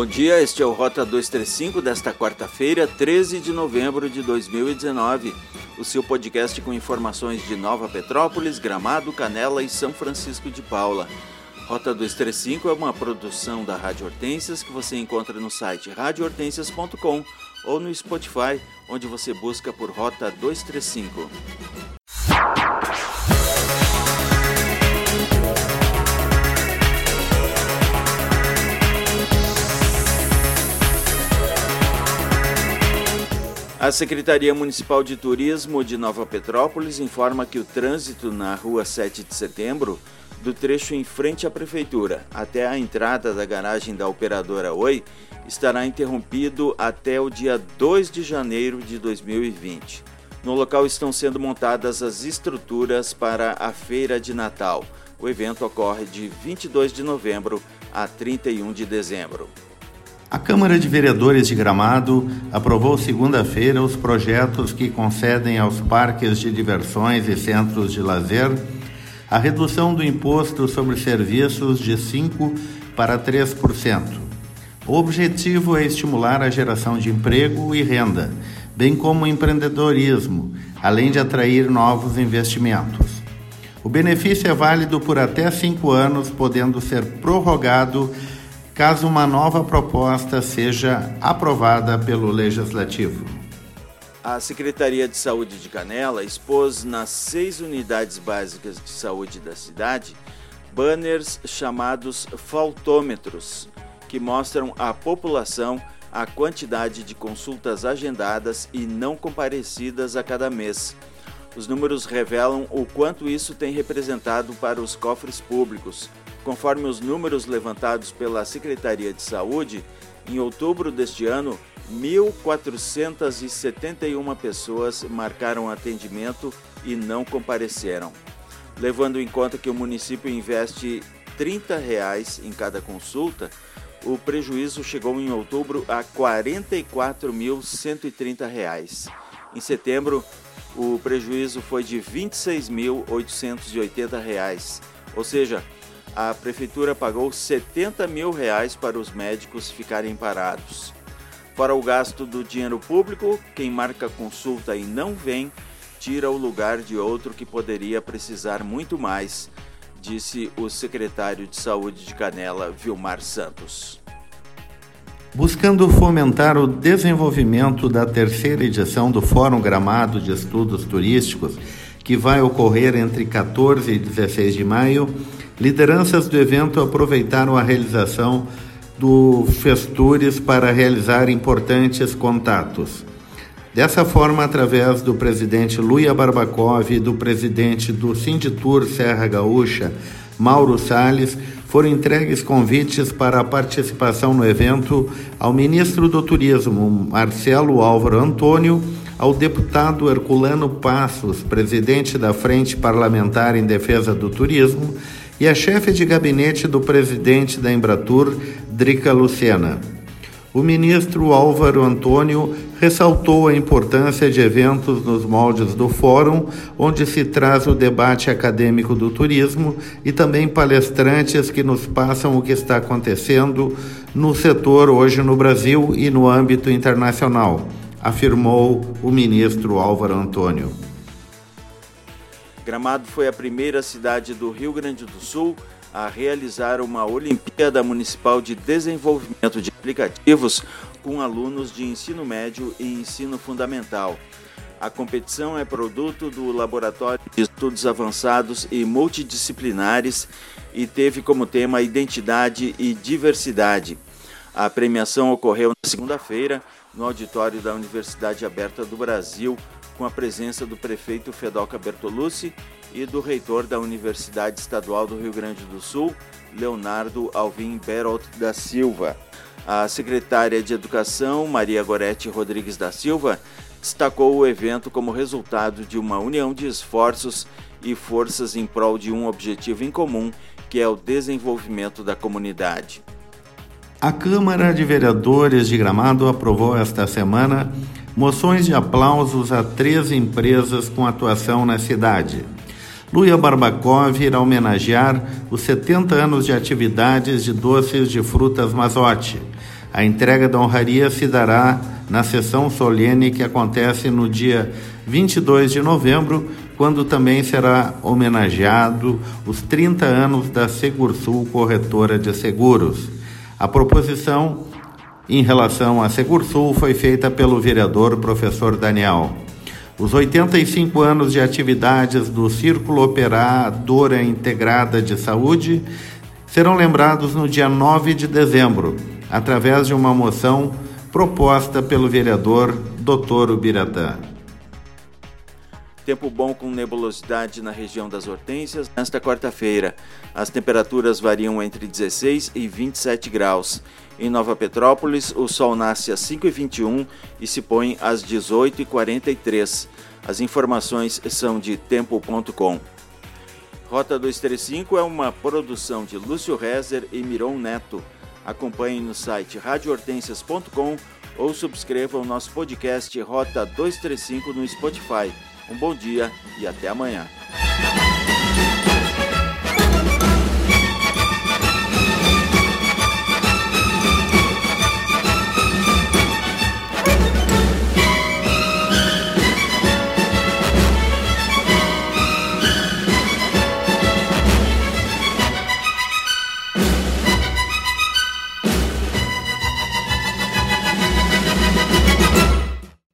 Bom dia, este é o Rota 235 desta quarta-feira, 13 de novembro de 2019. O seu podcast com informações de Nova Petrópolis, Gramado, Canela e São Francisco de Paula. Rota 235 é uma produção da Rádio Hortências que você encontra no site radiohortências.com ou no Spotify, onde você busca por Rota 235. A Secretaria Municipal de Turismo de Nova Petrópolis informa que o trânsito na rua 7 de setembro, do trecho em frente à Prefeitura até a entrada da garagem da operadora Oi, estará interrompido até o dia 2 de janeiro de 2020. No local estão sendo montadas as estruturas para a Feira de Natal. O evento ocorre de 22 de novembro a 31 de dezembro. A Câmara de Vereadores de Gramado aprovou segunda-feira os projetos que concedem aos parques de diversões e centros de lazer a redução do imposto sobre serviços de 5% para 3%. O objetivo é estimular a geração de emprego e renda, bem como o empreendedorismo, além de atrair novos investimentos. O benefício é válido por até cinco anos, podendo ser prorrogado caso uma nova proposta seja aprovada pelo Legislativo. A Secretaria de Saúde de Canela expôs nas seis unidades básicas de saúde da cidade banners chamados faltômetros, que mostram à população a quantidade de consultas agendadas e não comparecidas a cada mês. Os números revelam o quanto isso tem representado para os cofres públicos, Conforme os números levantados pela Secretaria de Saúde, em outubro deste ano, 1.471 pessoas marcaram atendimento e não compareceram. Levando em conta que o município investe 30 reais em cada consulta, o prejuízo chegou em outubro a R$ 44.130. Em setembro, o prejuízo foi de R$ 26.880, ou seja, a prefeitura pagou 70 mil reais para os médicos ficarem parados. Fora o gasto do dinheiro público, quem marca consulta e não vem, tira o lugar de outro que poderia precisar muito mais, disse o secretário de Saúde de Canela, Vilmar Santos. Buscando fomentar o desenvolvimento da terceira edição do Fórum Gramado de Estudos Turísticos, que vai ocorrer entre 14 e 16 de maio, Lideranças do evento aproveitaram a realização do Festures para realizar importantes contatos. Dessa forma, através do presidente Luia Barbakov e do presidente do Sinditur Serra Gaúcha, Mauro Sales, foram entregues convites para a participação no evento ao ministro do Turismo, Marcelo Álvaro Antônio, ao deputado Herculano Passos, presidente da Frente Parlamentar em Defesa do Turismo, e a chefe de gabinete do presidente da Embratur, Drica Lucena. O ministro Álvaro Antônio ressaltou a importância de eventos nos moldes do Fórum, onde se traz o debate acadêmico do turismo e também palestrantes que nos passam o que está acontecendo no setor hoje no Brasil e no âmbito internacional, afirmou o ministro Álvaro Antônio. Gramado foi a primeira cidade do Rio Grande do Sul a realizar uma Olimpíada Municipal de Desenvolvimento de Aplicativos com alunos de ensino médio e ensino fundamental. A competição é produto do Laboratório de Estudos Avançados e Multidisciplinares e teve como tema Identidade e Diversidade. A premiação ocorreu na segunda-feira no auditório da Universidade Aberta do Brasil, com a presença do prefeito Fedoca Bertolucci e do reitor da Universidade Estadual do Rio Grande do Sul, Leonardo Alvim Berolt da Silva. A secretária de Educação, Maria Gorete Rodrigues da Silva, destacou o evento como resultado de uma união de esforços e forças em prol de um objetivo em comum, que é o desenvolvimento da comunidade. A Câmara de Vereadores de Gramado aprovou esta semana moções de aplausos a três empresas com atuação na cidade. Luia Barbakov irá homenagear os 70 anos de atividades de doces de frutas Mazote. A entrega da honraria se dará na sessão solene que acontece no dia 22 de novembro, quando também será homenageado os 30 anos da Segursul Corretora de Seguros. A proposição em relação à Segursul foi feita pelo vereador professor Daniel. Os 85 anos de atividades do Círculo Operadora Integrada de Saúde serão lembrados no dia 9 de dezembro, através de uma moção proposta pelo vereador Dr. Ubiratã. Tempo bom com nebulosidade na região das Hortênsias nesta quarta-feira. As temperaturas variam entre 16 e 27 graus. Em Nova Petrópolis, o sol nasce às 5h21 e se põe às 18h43. As informações são de tempo.com. Rota 235 é uma produção de Lúcio Rezer e Miron Neto. Acompanhe no site radiohortensias.com ou subscreva o nosso podcast Rota 235 no Spotify. Um bom dia e até amanhã.